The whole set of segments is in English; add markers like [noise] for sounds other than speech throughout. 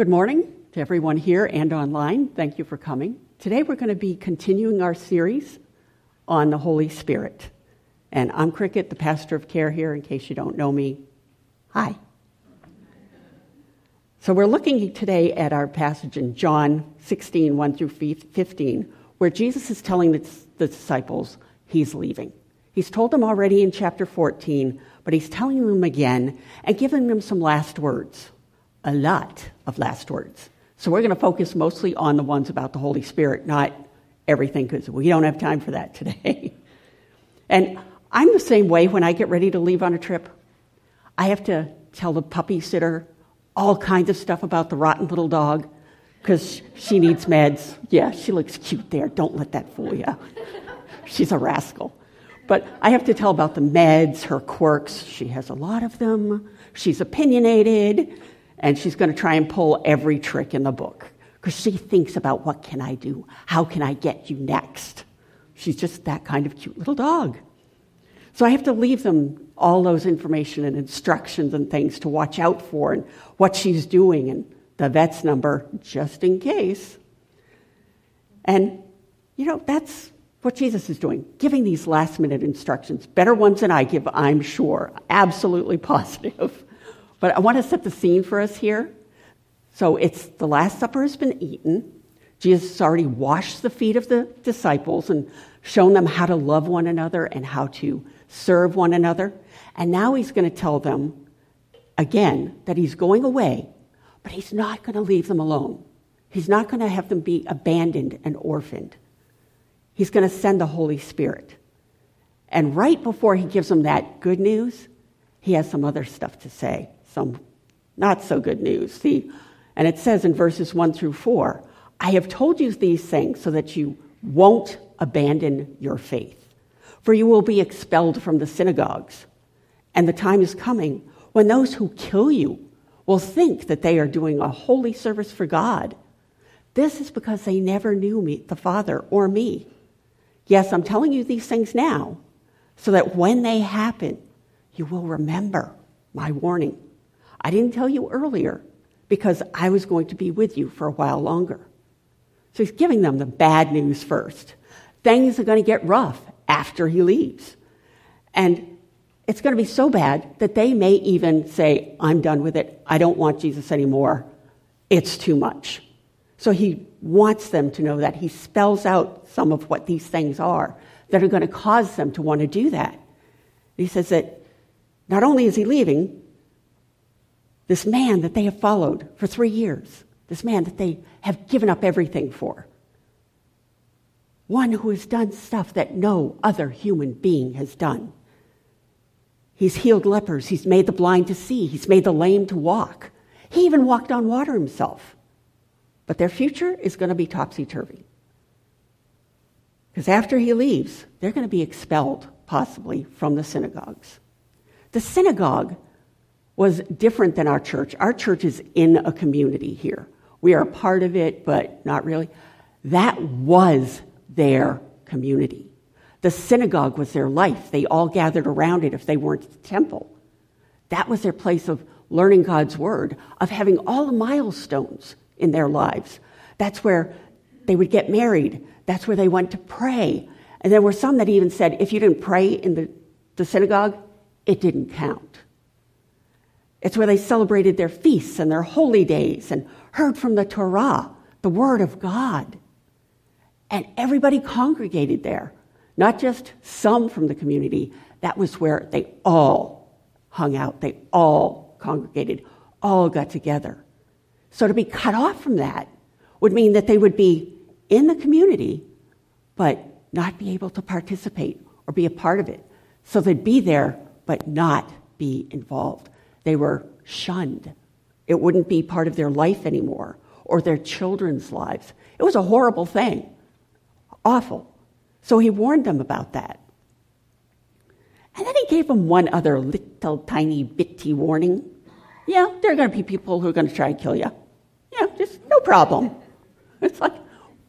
Good morning to everyone here and online. Thank you for coming. Today we're going to be continuing our series on the Holy Spirit. And I'm Cricket, the pastor of care here, in case you don't know me. Hi. So we're looking today at our passage in John 16, 1 through 15, where Jesus is telling the, the disciples he's leaving. He's told them already in chapter 14, but he's telling them again and giving them some last words a lot of last words. So we're going to focus mostly on the ones about the Holy Spirit, not everything, because we don't have time for that [laughs] today. and I'm the same way when I get ready to leave on a trip. I have to tell the puppy sitter all kinds of stuff about the rotten little dog because she needs meds. Yeah, she looks cute there. Don't let that fool you. [laughs] She's a rascal. But I have to tell about the meds, her quirks. She has a lot of them. She's opinionated and she's going to try and pull every trick in the book because she thinks about what can I do? How can I get you next? She's just that kind of cute little dog. So I have to leave them all those information and instructions and things to watch out for and what she's doing and the vet's number just in case. And, you know, that's what Jesus is doing, giving these last minute instructions. Better ones than I give, I'm sure. Absolutely [laughs] positive. But I want to set the scene for us here. So it's the Last Supper has been eaten. Jesus has already washed the feet of the disciples and shown them how to love one another and how to serve one another. And now he's going to tell them again that he's going away, but he's not going to leave them alone. He's not going to have them be abandoned and orphaned. He's going to send the Holy Spirit. And right before he gives them that good news, he has some other stuff to say some not so good news. See, and it says in verses 1 through 4 I have told you these things so that you won't abandon your faith. For you will be expelled from the synagogues. And the time is coming when those who kill you will think that they are doing a holy service for God. This is because they never knew me, the Father, or me. Yes, I'm telling you these things now so that when they happen, you will remember my warning. I didn't tell you earlier because I was going to be with you for a while longer. So he's giving them the bad news first. Things are going to get rough after he leaves. And it's going to be so bad that they may even say, I'm done with it. I don't want Jesus anymore. It's too much. So he wants them to know that. He spells out some of what these things are that are going to cause them to want to do that. He says that not only is he leaving, this man that they have followed for three years, this man that they have given up everything for, one who has done stuff that no other human being has done. He's healed lepers, he's made the blind to see, he's made the lame to walk. He even walked on water himself. But their future is going to be topsy turvy. Because after he leaves, they're going to be expelled, possibly, from the synagogues. The synagogue was different than our church. Our church is in a community here. We are a part of it, but not really. That was their community. The synagogue was their life. They all gathered around it if they weren't at the temple. That was their place of learning God's word, of having all the milestones in their lives. That's where they would get married. That's where they went to pray. And there were some that even said if you didn't pray in the, the synagogue, it didn't count. It's where they celebrated their feasts and their holy days and heard from the Torah, the Word of God. And everybody congregated there, not just some from the community. That was where they all hung out, they all congregated, all got together. So to be cut off from that would mean that they would be in the community, but not be able to participate or be a part of it. So they'd be there, but not be involved. They were shunned. It wouldn't be part of their life anymore or their children's lives. It was a horrible thing. Awful. So he warned them about that. And then he gave them one other little tiny bitty warning. Yeah, there are going to be people who are going to try and kill you. Yeah, just no problem. It's like,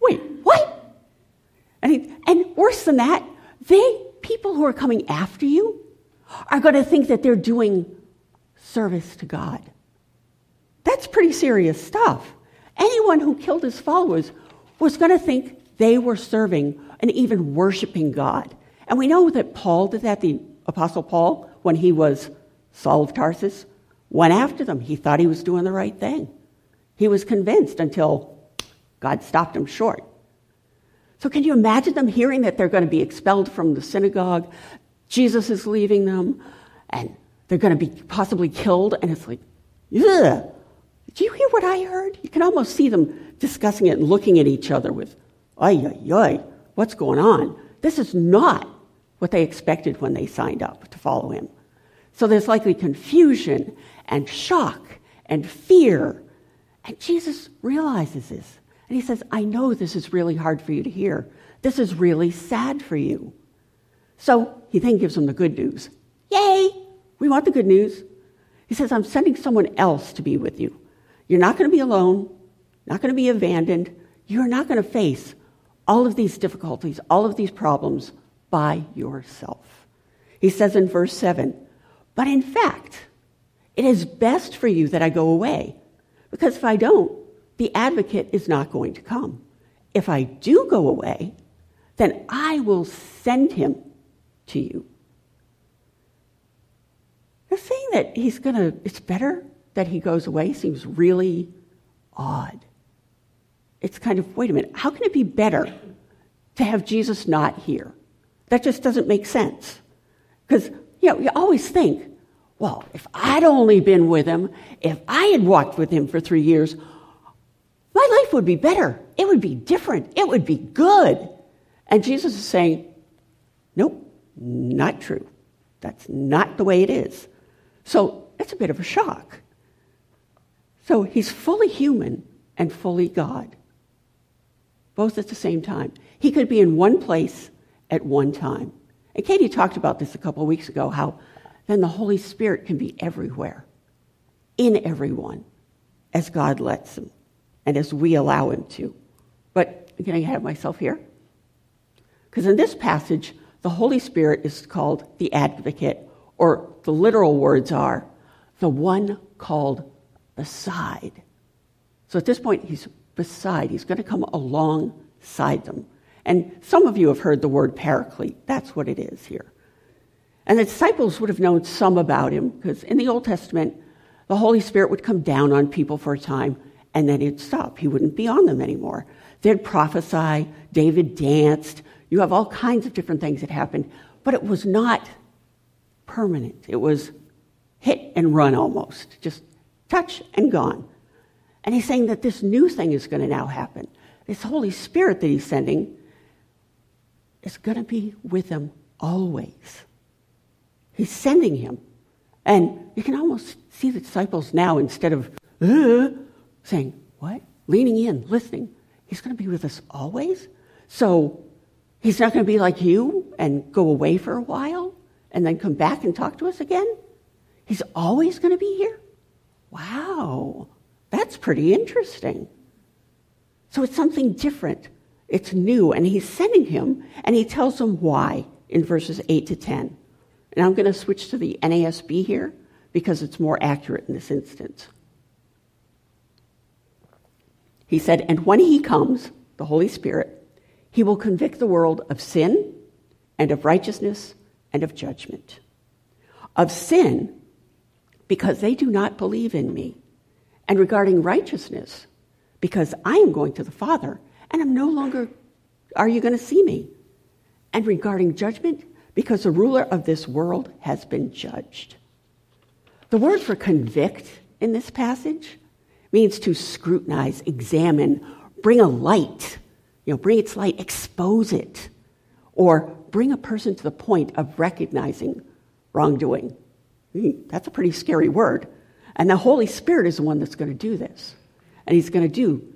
wait, what? And, he, and worse than that, they, people who are coming after you, are going to think that they're doing service to God. That's pretty serious stuff. Anyone who killed his followers was going to think they were serving and even worshiping God. And we know that Paul did that, the Apostle Paul, when he was Saul of Tarsus, went after them. He thought he was doing the right thing. He was convinced until God stopped him short. So, can you imagine them hearing that they're going to be expelled from the synagogue? Jesus is leaving them, and they're going to be possibly killed. And it's like, ugh. Did you hear what I heard? You can almost see them discussing it and looking at each other with, ay, ay, ay, what's going on? This is not what they expected when they signed up to follow him. So there's likely confusion and shock and fear. And Jesus realizes this. And he says, I know this is really hard for you to hear. This is really sad for you. So he then gives them the good news. Yay! We want the good news. He says, I'm sending someone else to be with you. You're not going to be alone, not going to be abandoned. You're not going to face all of these difficulties, all of these problems by yourself. He says in verse 7 But in fact, it is best for you that I go away, because if I don't, the advocate is not going to come. If I do go away, then I will send him to you. The saying that he's going to, it's better that he goes away seems really odd. It's kind of, wait a minute, how can it be better to have Jesus not here? That just doesn't make sense. Because, you know, you always think, well, if I'd only been with him, if I had walked with him for three years, my life would be better. It would be different. It would be good. And Jesus is saying, nope, not true. That's not the way it is. So it's a bit of a shock. So he's fully human and fully God, both at the same time. He could be in one place at one time. And Katie talked about this a couple of weeks ago how then the Holy Spirit can be everywhere, in everyone, as God lets him and as we allow him to. But can I'm getting ahead of myself here. Because in this passage, the Holy Spirit is called the advocate, or the literal words are the one called beside. So at this point, he's beside. He's going to come alongside them. And some of you have heard the word paraclete. That's what it is here. And the disciples would have known some about him because in the Old Testament, the Holy Spirit would come down on people for a time and then he'd stop. He wouldn't be on them anymore. They'd prophesy. David danced. You have all kinds of different things that happened, but it was not permanent. It was hit and run almost, just touch and gone. And he's saying that this new thing is going to now happen. This Holy Spirit that he's sending is going to be with them always. He's sending him. And you can almost see the disciples now, instead of uh, saying, What? Leaning in, listening. He's going to be with us always. So he's not going to be like you and go away for a while and then come back and talk to us again. He's always going to be here. Wow, that's pretty interesting. So it's something different it's new, and he's sending him, and he tells them why in verses 8 to 10. And I'm going to switch to the NASB here because it's more accurate in this instance. He said, And when he comes, the Holy Spirit, he will convict the world of sin and of righteousness and of judgment. Of sin, because they do not believe in me. And regarding righteousness, because I am going to the Father and I'm no longer, are you going to see me? And regarding judgment, because the ruler of this world has been judged. The word for convict in this passage means to scrutinize, examine, bring a light, you know, bring its light, expose it, or bring a person to the point of recognizing wrongdoing. Hmm, that's a pretty scary word. And the Holy Spirit is the one that's going to do this. And he's going to do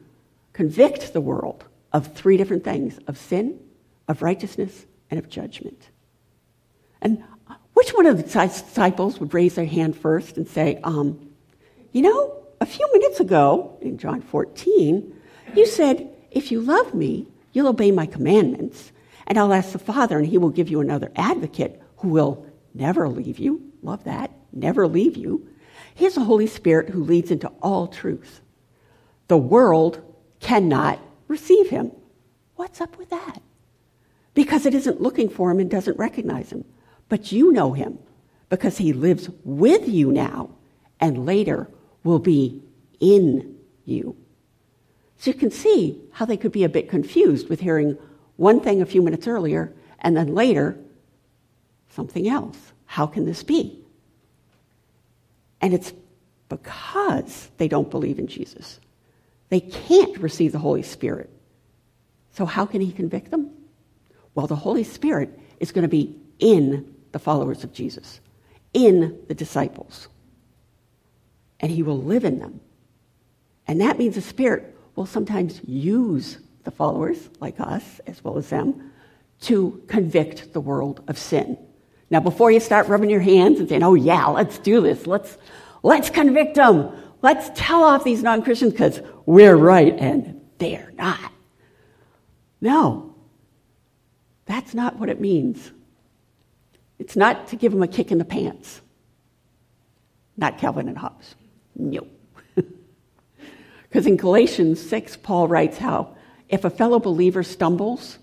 convict the world of three different things of sin, of righteousness, and of judgment. And which one of the disciples would raise their hand first and say, um, You know, a few minutes ago in John 14, you said, If you love me, you'll obey my commandments, and I'll ask the Father, and he will give you another advocate who will never leave you. Love that. Never leave you. He is the Holy Spirit who leads into all truth. The world cannot receive him. What's up with that? Because it isn't looking for him and doesn't recognize him. But you know him because he lives with you now and later will be in you. So you can see how they could be a bit confused with hearing one thing a few minutes earlier and then later something else. How can this be? And it's because they don't believe in Jesus. They can't receive the Holy Spirit. So, how can He convict them? Well, the Holy Spirit is going to be in the followers of Jesus, in the disciples, and He will live in them. And that means the Spirit will sometimes use the followers, like us, as well as them, to convict the world of sin. Now, before you start rubbing your hands and saying, oh, yeah, let's do this, let's, let's convict them, let's tell off these non Christians because we're right and they're not. No, that's not what it means. It's not to give them a kick in the pants. Not Calvin and Hobbes. No. Because [laughs] in Galatians 6, Paul writes how if a fellow believer stumbles,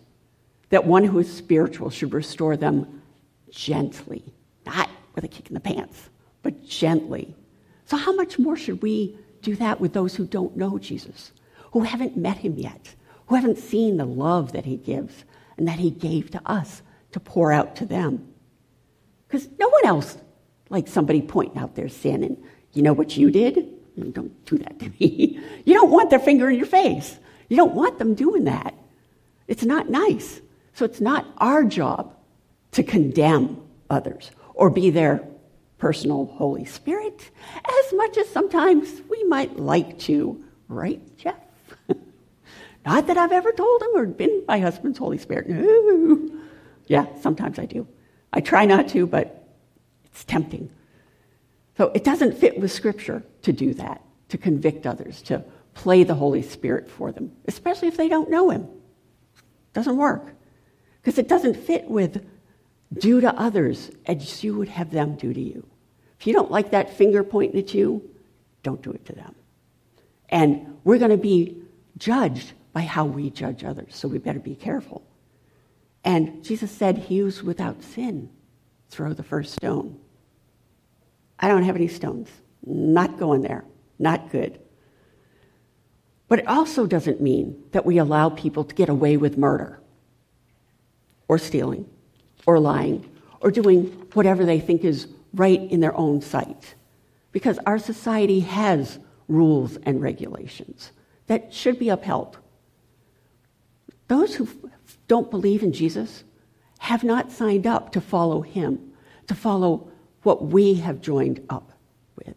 that one who is spiritual should restore them gently, not with a kick in the pants, but gently. So, how much more should we do that with those who don't know Jesus, who haven't met him yet, who haven't seen the love that he gives and that he gave to us to pour out to them? Because no one else likes somebody pointing out their sin and, you know what you did? Mm, don't do that to me. [laughs] You don't want their finger in your face. You don't want them doing that. It's not nice. So it's not our job to condemn others or be their personal Holy Spirit as much as sometimes we might like to, right, Jeff? [laughs] not that I've ever told him or been my husband's Holy Spirit. No. Yeah, sometimes I do. I try not to, but it's tempting. So it doesn't fit with Scripture to do that, to convict others, to play the Holy Spirit for them, especially if they don't know Him. Doesn't work. Because it doesn't fit with do to others as you would have them do to you. If you don't like that finger pointing at you, don't do it to them. And we're going to be judged by how we judge others, so we better be careful. And Jesus said, He who's without sin, throw the first stone. I don't have any stones. Not going there. Not good. But it also doesn't mean that we allow people to get away with murder or stealing or lying or doing whatever they think is right in their own sight. Because our society has rules and regulations that should be upheld. Those who don't believe in Jesus have not signed up to follow him, to follow what we have joined up with.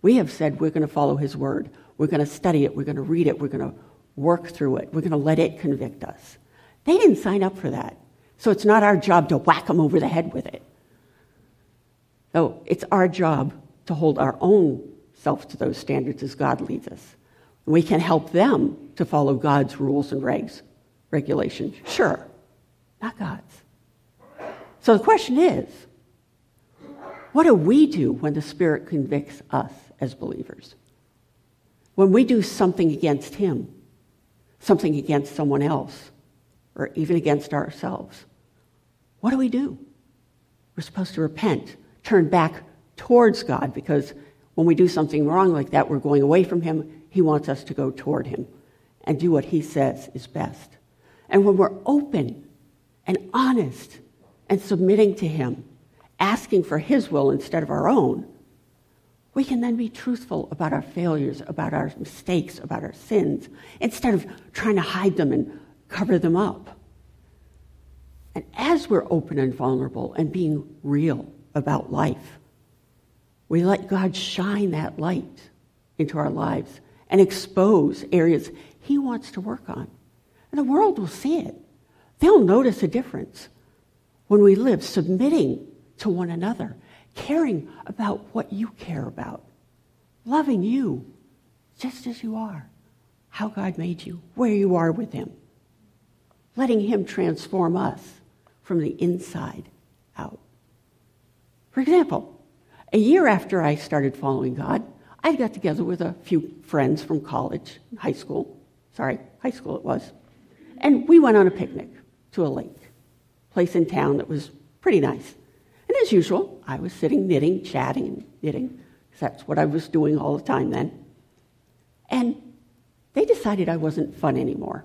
We have said we're going to follow his word. We're going to study it. We're going to read it. We're going to work through it. We're going to let it convict us. They didn't sign up for that. So it's not our job to whack them over the head with it. So it's our job to hold our own self to those standards as God leads us. We can help them to follow God's rules and regs, regulations. Sure, not God's. So the question is what do we do when the Spirit convicts us as believers? When we do something against Him, something against someone else, or even against ourselves. What do we do? We're supposed to repent, turn back towards God, because when we do something wrong like that, we're going away from Him. He wants us to go toward Him and do what He says is best. And when we're open and honest and submitting to Him, asking for His will instead of our own, we can then be truthful about our failures, about our mistakes, about our sins, instead of trying to hide them and cover them up. And as we're open and vulnerable and being real about life, we let God shine that light into our lives and expose areas He wants to work on. And the world will see it. They'll notice a difference when we live submitting to one another, caring about what you care about, loving you just as you are, how God made you, where you are with Him letting Him transform us from the inside out. For example, A year after I started following God, I got together with a few friends from college, high school. Sorry, high school it was. And we went on a picnic to a lake, place in town that was pretty nice. And as usual, I was sitting knitting, chatting, knitting, that's what I was doing all the time then. And they decided I wasn't fun anymore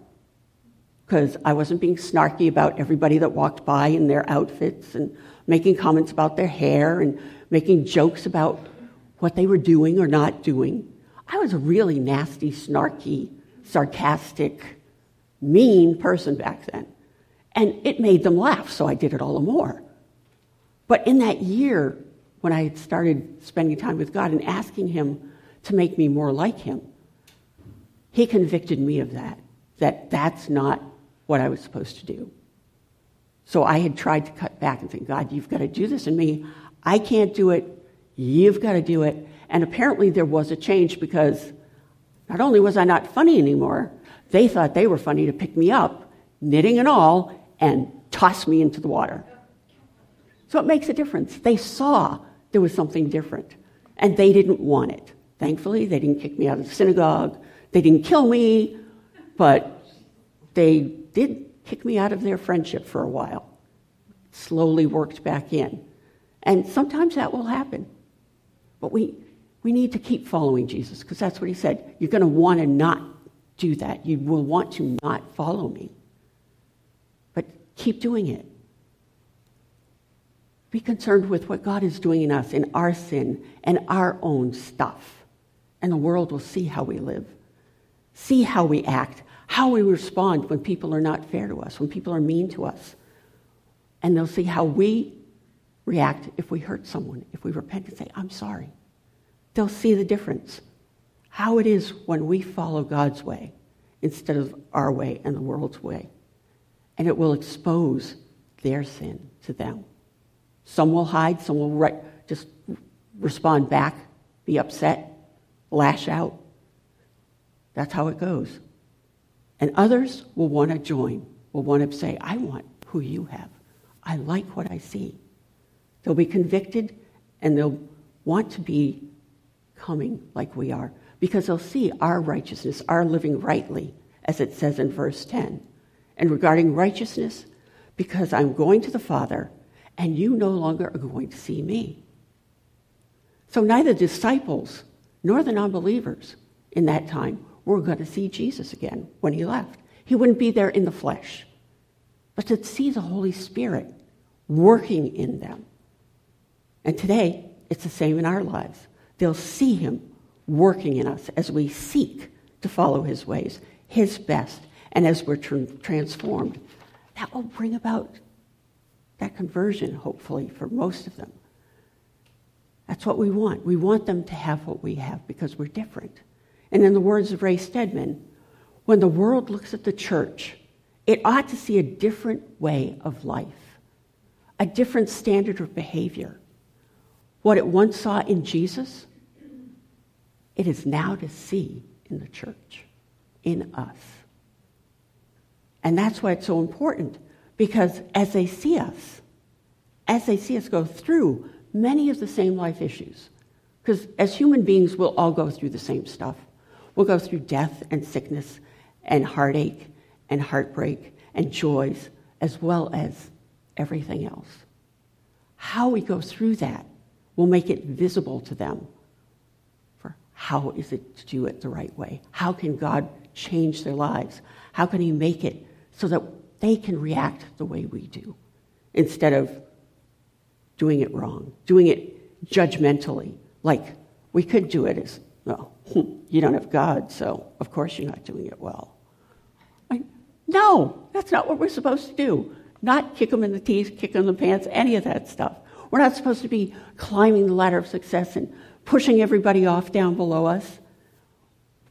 because I wasn't being snarky about everybody that walked by in their outfits and making comments about their hair and making jokes about what they were doing or not doing. I was a really nasty, snarky, sarcastic, mean person back then. And it made them laugh, so I did it all the more. But in that year, when I had started spending time with God and asking Him to make me more like Him, He convicted me of that, that that's not what I was supposed to do. So I had tried to cut back and think, God, you've got to do this in me. I can't do it. You've got to do it. And apparently there was a change because not only was I not funny anymore, they thought they were funny to pick me up, knitting and all, and toss me into the water. So it makes a difference. They saw there was something different, and they didn't want it. Thankfully, they didn't kick me out of the synagogue. They didn't kill me, but they did kick me out of their friendship for a while, slowly worked back in. And sometimes that will happen. But we, we need to keep following Jesus because that's what he said. You're going to want to not do that. You will want to not follow me. But keep doing it. Be concerned with what God is doing in us, in our sin, and our own stuff. And the world will see how we live, see how we act, how we respond when people are not fair to us, when people are mean to us. And they'll see how we react if we hurt someone, if we repent and say, I'm sorry. They'll see the difference. How it is when we follow God's way instead of our way and the world's way. And it will expose their sin to them. Some will hide, some will re- just respond back, be upset, lash out. That's how it goes. And others will want to join, will want to say, I want who you have. I like what I see. They'll be convicted and they'll want to be coming like we are because they'll see our righteousness, our living rightly, as it says in verse 10. And regarding righteousness, because I'm going to the Father and you no longer are going to see me. So neither disciples nor the non believers in that time were going to see Jesus again when he left. He wouldn't be there in the flesh, but to see the Holy Spirit working in them. And today, it's the same in our lives. They'll see him working in us as we seek to follow his ways, his best, and as we're transformed. That will bring about that conversion, hopefully, for most of them. That's what we want. We want them to have what we have because we're different. And in the words of Ray Stedman, when the world looks at the church, it ought to see a different way of life, a different standard of behavior. What it once saw in Jesus, it is now to see in the church, in us. And that's why it's so important, because as they see us, as they see us go through many of the same life issues, because as human beings, we'll all go through the same stuff. We'll go through death and sickness and heartache and heartbreak and joys as well as everything else. How we go through that will make it visible to them for how is it to do it the right way? How can God change their lives? How can He make it so that they can react the way we do instead of doing it wrong, doing it judgmentally, like we could do it as well, [laughs] you don't have God, so of course you're not doing it well. No, that's not what we're supposed to do. Not kick them in the teeth, kick them in the pants, any of that stuff. We're not supposed to be climbing the ladder of success and pushing everybody off down below us.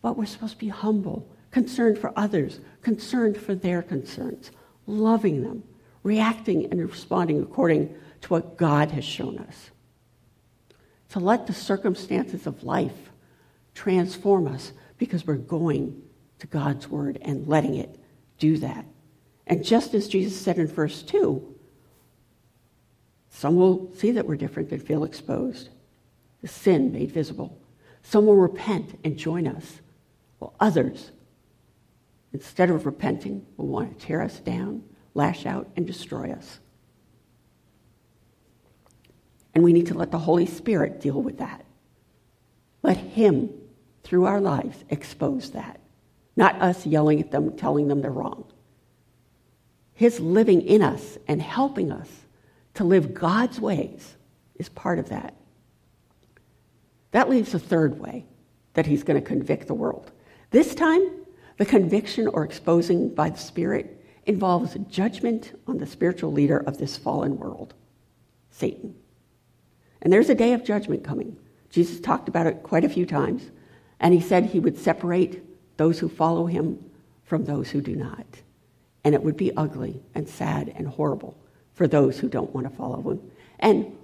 But we're supposed to be humble, concerned for others, concerned for their concerns, loving them, reacting and responding according to what God has shown us. To let the circumstances of life transform us because we're going to God's word and letting it do that. And just as Jesus said in verse 2, some will see that we're different and feel exposed. the sin made visible. Some will repent and join us, while others, instead of repenting, will want to tear us down, lash out, and destroy us. And we need to let the Holy Spirit deal with that. Let Him, through our lives, expose that, not us yelling at them, telling them they're wrong. His living in us and helping us to live God's ways is part of that. That leaves a third way that he's going to convict the world. This time, the conviction or exposing by the Spirit involves judgment on the spiritual leader of this fallen world, Satan. And there's a day of judgment coming. Jesus talked about it quite a few times, and he said he would separate those who follow him from those who do not. And it would be ugly and sad and horrible for those who don't want to follow him. And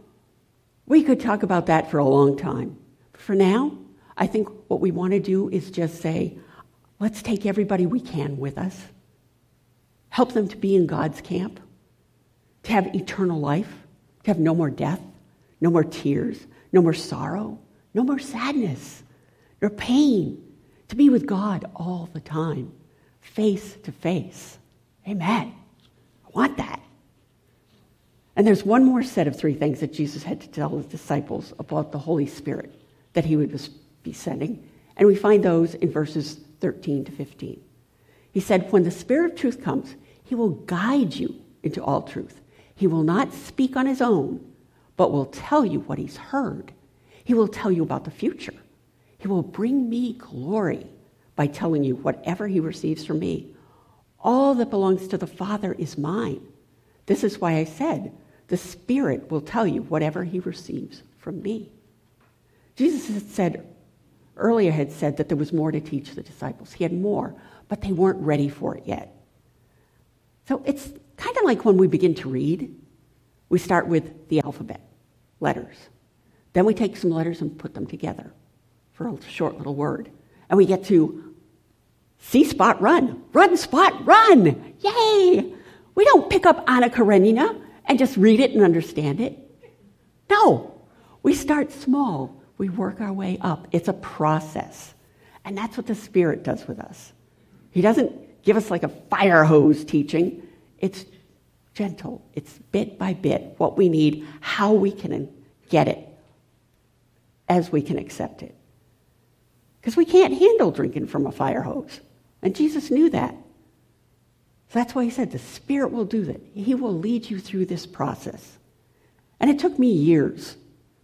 we could talk about that for a long time. For now, I think what we want to do is just say, let's take everybody we can with us, help them to be in God's camp, to have eternal life, to have no more death, no more tears, no more sorrow, no more sadness, nor pain, to be with God all the time, face to face. Amen. I want that. And there's one more set of three things that Jesus had to tell his disciples about the Holy Spirit that he would be sending. And we find those in verses 13 to 15. He said, When the Spirit of truth comes, he will guide you into all truth. He will not speak on his own, but will tell you what he's heard. He will tell you about the future. He will bring me glory by telling you whatever he receives from me. All that belongs to the Father is mine. This is why I said, the Spirit will tell you whatever he receives from me. Jesus had said earlier had said that there was more to teach the disciples. He had more, but they weren't ready for it yet. So it's kind of like when we begin to read, we start with the alphabet, letters. Then we take some letters and put them together for a short little word. And we get to see spot run. Run spot run. Yay! We don't pick up Anna Karenina and just read it and understand it. No. We start small we work our way up. It's a process. And that's what the Spirit does with us. He doesn't give us like a fire hose teaching, it's gentle, it's bit by bit what we need, how we can get it as we can accept it. Because we can't handle drinking from a fire hose. And Jesus knew that. So that's why he said the Spirit will do that. He will lead you through this process. And it took me years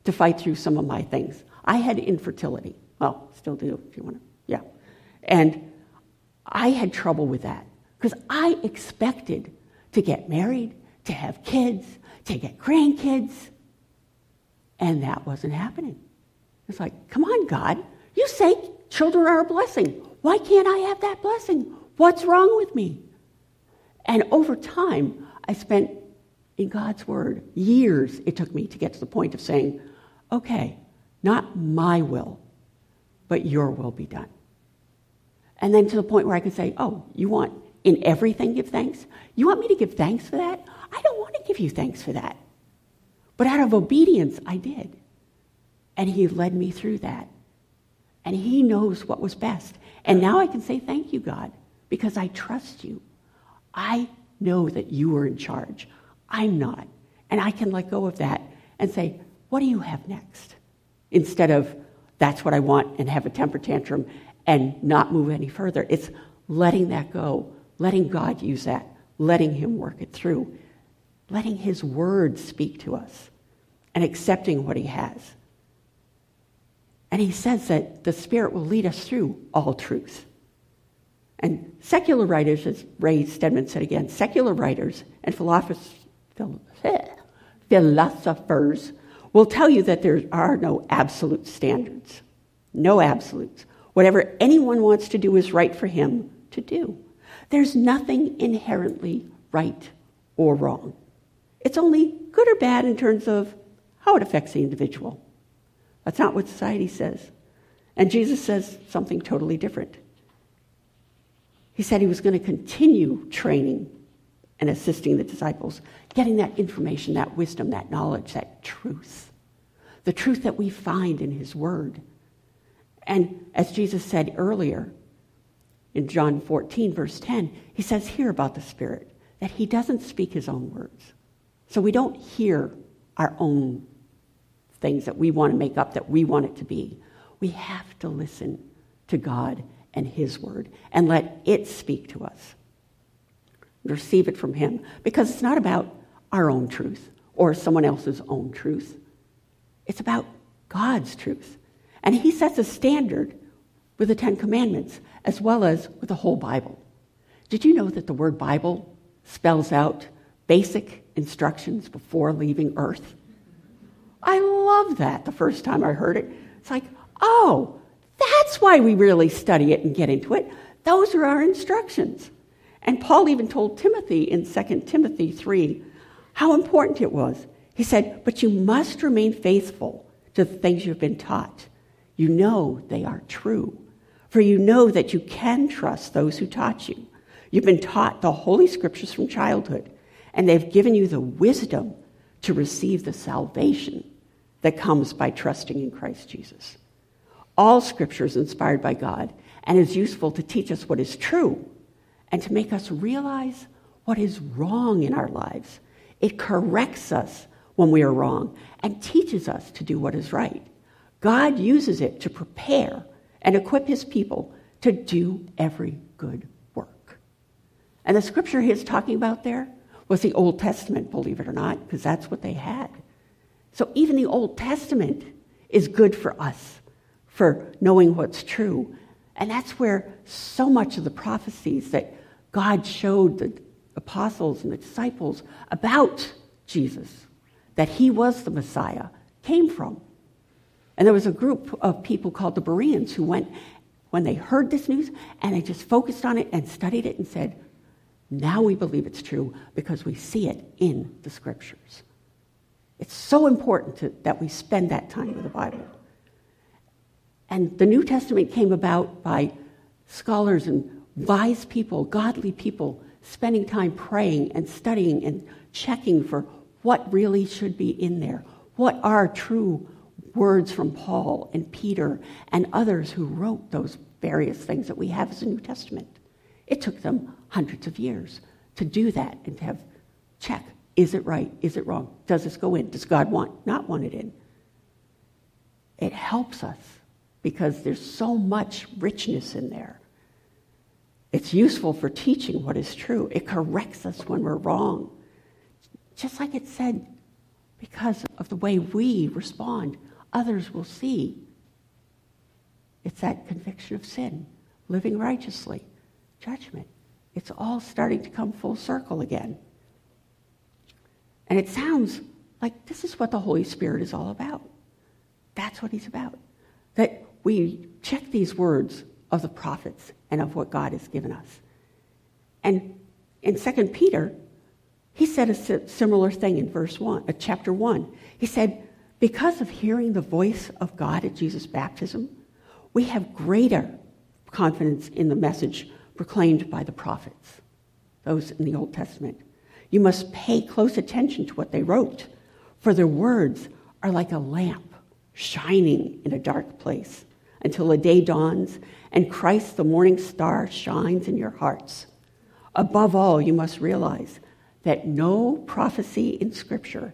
to fight through some of my things. I had infertility. Well, still do, if you want to. Yeah. And I had trouble with that because I expected to get married, to have kids, to get grandkids. And that wasn't happening. It's like, come on, God. You say children are a blessing. Why can't I have that blessing? What's wrong with me? And over time, I spent in God's Word years it took me to get to the point of saying, okay, not my will, but your will be done. And then to the point where I can say, oh, you want in everything give thanks? You want me to give thanks for that? I don't want to give you thanks for that. But out of obedience, I did. And he led me through that. And he knows what was best. And now I can say, thank you, God, because I trust you. I know that you are in charge. I'm not. And I can let go of that and say, what do you have next? Instead of, that's what I want, and have a temper tantrum and not move any further. It's letting that go, letting God use that, letting Him work it through, letting His word speak to us, and accepting what He has. And He says that the Spirit will lead us through all truth. And secular writers, as Ray Stedman said again, secular writers and philosophers will tell you that there are no absolute standards. No absolutes. Whatever anyone wants to do is right for him to do. There's nothing inherently right or wrong. It's only good or bad in terms of how it affects the individual. That's not what society says. And Jesus says something totally different. He said he was going to continue training and assisting the disciples getting that information, that wisdom, that knowledge, that truth, the truth that we find in his word. And as Jesus said earlier in John 14, verse 10, he says here about the Spirit that he doesn't speak his own words. So we don't hear our own things that we want to make up that we want it to be. We have to listen to God and his word and let it speak to us. Receive it from him because it's not about our own truth or someone else's own truth. It's about God's truth. And he sets a standard with the Ten Commandments as well as with the whole Bible. Did you know that the word Bible spells out basic instructions before leaving earth? I love that the first time I heard it. It's like, oh, that's why we really study it and get into it. Those are our instructions. And Paul even told Timothy in 2 Timothy 3 how important it was. He said, But you must remain faithful to the things you've been taught. You know they are true, for you know that you can trust those who taught you. You've been taught the Holy Scriptures from childhood, and they've given you the wisdom to receive the salvation that comes by trusting in Christ Jesus. All Scripture is inspired by God and is useful to teach us what is true and to make us realize what is wrong in our lives. It corrects us when we are wrong and teaches us to do what is right. God uses it to prepare and equip his people to do every good work. And the scripture he is talking about there was the Old Testament, believe it or not, because that's what they had. So even the Old Testament is good for us for knowing what's true. And that's where so much of the prophecies that God showed the apostles and the disciples about Jesus, that he was the Messiah, came from. And there was a group of people called the Bereans who went, when they heard this news, and they just focused on it and studied it and said, now we believe it's true because we see it in the scriptures. It's so important to, that we spend that time with the Bible. And the New Testament came about by scholars and wise people, godly people, spending time praying and studying and checking for what really should be in there. What are true words from Paul and Peter and others who wrote those various things that we have as a New Testament? It took them hundreds of years to do that and to have check is it right? Is it wrong? Does this go in? Does God want not want it in? It helps us because there's so much richness in there. It's useful for teaching what is true. It corrects us when we're wrong. Just like it said, because of the way we respond, others will see. It's that conviction of sin, living righteously, judgment. It's all starting to come full circle again. And it sounds like this is what the Holy Spirit is all about. That's what he's about. That we check these words of the prophets and of what God has given us. And in 2 Peter, he said a similar thing in verse 1, uh, chapter 1. He said, Because of hearing the voice of God at Jesus' baptism, we have greater confidence in the message proclaimed by the prophets, those in the Old Testament. You must pay close attention to what they wrote, for their words are like a lamp shining in a dark place until the day dawns and Christ, the morning star, shines in your hearts. Above all, you must realize that no prophecy in Scripture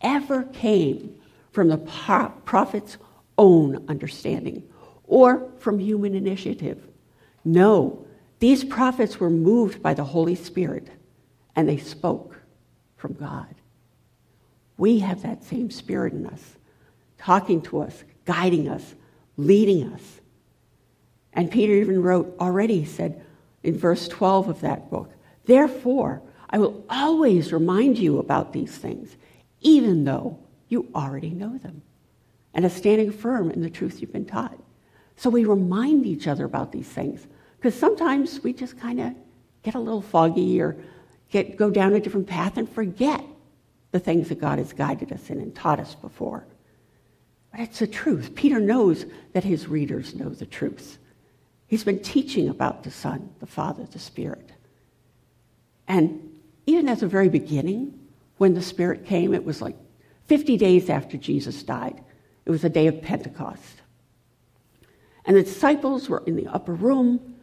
ever came from the prophet's own understanding or from human initiative. No, these prophets were moved by the Holy Spirit and they spoke from God. We have that same spirit in us, talking to us, guiding us, leading us. And Peter even wrote already, said in verse 12 of that book, Therefore, I will always remind you about these things, even though you already know them, and are standing firm in the truth you've been taught. So we remind each other about these things, because sometimes we just kind of get a little foggy or get, go down a different path and forget the things that God has guided us in and taught us before. But it's the truth. Peter knows that his readers know the truth. He's been teaching about the Son, the Father, the Spirit. And even at the very beginning, when the Spirit came, it was like 50 days after Jesus died. It was a day of Pentecost. And the disciples were in the upper room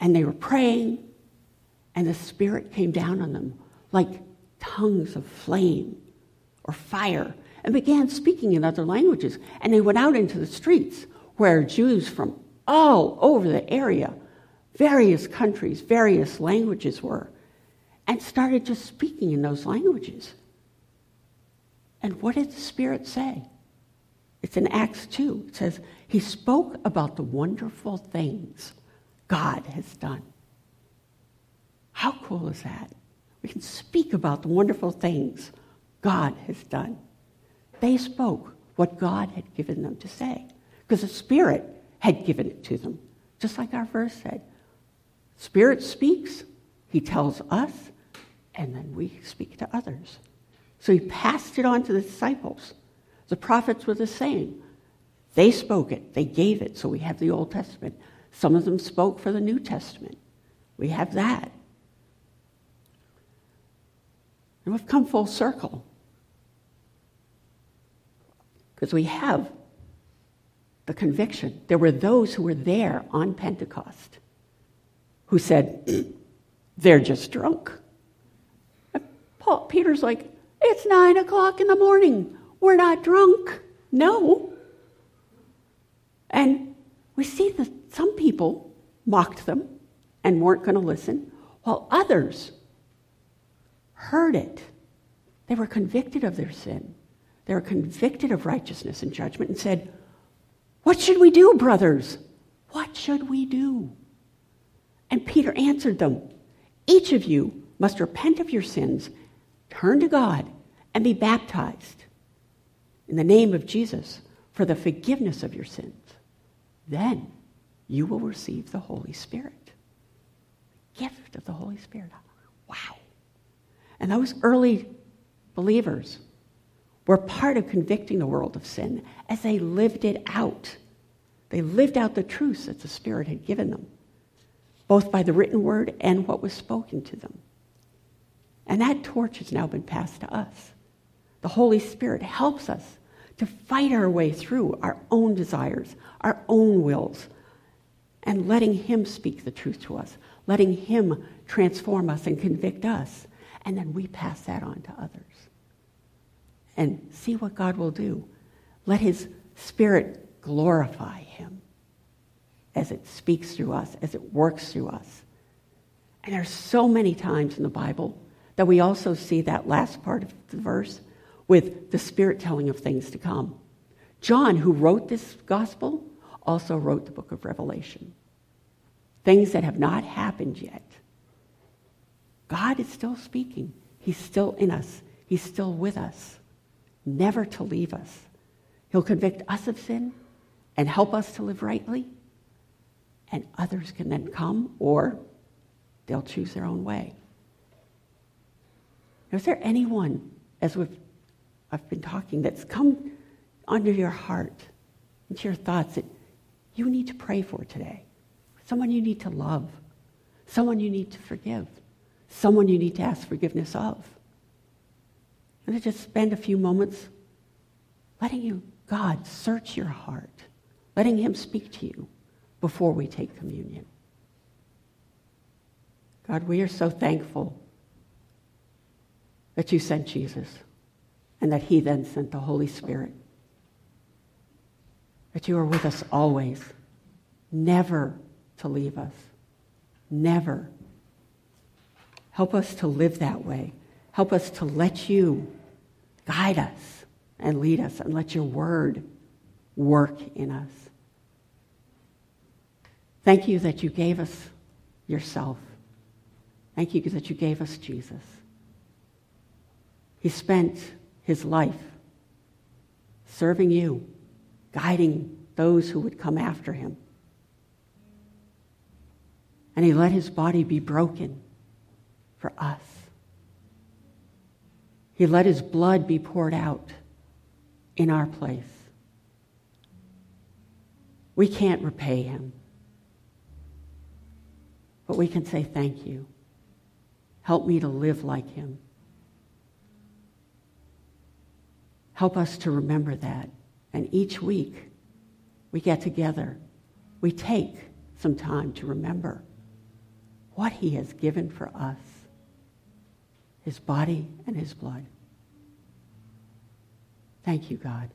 and they were praying, and the Spirit came down on them like tongues of flame or fire and began speaking in other languages. And they went out into the streets where Jews from all over the area, various countries, various languages were, and started just speaking in those languages. And what did the Spirit say? It's in Acts 2. It says, He spoke about the wonderful things God has done. How cool is that? We can speak about the wonderful things God has done. They spoke what God had given them to say because the Spirit had given it to them, just like our verse said. Spirit speaks, He tells us, and then we speak to others. So He passed it on to the disciples. The prophets were the same. They spoke it, they gave it. So we have the Old Testament. Some of them spoke for the New Testament. We have that. And we've come full circle. Because we have the conviction. There were those who were there on Pentecost who said, [clears throat] they're just drunk. Paul, Peter's like, it's nine o'clock in the morning. We're not drunk. No. And we see that some people mocked them and weren't going to listen, while others heard it. They were convicted of their sin. They were convicted of righteousness and judgment and said, What should we do, brothers? What should we do? And Peter answered them, Each of you must repent of your sins, turn to God, and be baptized in the name of Jesus for the forgiveness of your sins. Then you will receive the Holy Spirit. The gift of the Holy Spirit. Wow. And those early believers were part of convicting the world of sin as they lived it out. They lived out the truths that the Spirit had given them, both by the written word and what was spoken to them. And that torch has now been passed to us. The Holy Spirit helps us to fight our way through our own desires, our own wills, and letting Him speak the truth to us, letting Him transform us and convict us. And then we pass that on to others. And see what God will do. Let His Spirit glorify Him as it speaks through us, as it works through us. And there's so many times in the Bible that we also see that last part of the verse with the Spirit telling of things to come. John, who wrote this gospel, also wrote the book of Revelation. Things that have not happened yet. God is still speaking. He's still in us. He's still with us, never to leave us. He'll convict us of sin and help us to live rightly, and others can then come or they'll choose their own way. Is there anyone, as we've, I've been talking, that's come under your heart, into your thoughts that you need to pray for today? Someone you need to love, someone you need to forgive, someone you need to ask forgiveness of. And to just spend a few moments letting you, God, search your heart, letting Him speak to you before we take communion. God, we are so thankful that you sent Jesus and that He then sent the Holy Spirit. That you are with us always, never to leave us. Never. Help us to live that way. Help us to let you guide us and lead us and let your word work in us. Thank you that you gave us yourself. Thank you that you gave us Jesus. He spent his life serving you, guiding those who would come after him. And he let his body be broken for us. He let his blood be poured out in our place. We can't repay him, but we can say thank you. Help me to live like him. Help us to remember that And each week, we get together. We take some time to remember what he has given for us his body and his blood. Thank you, God.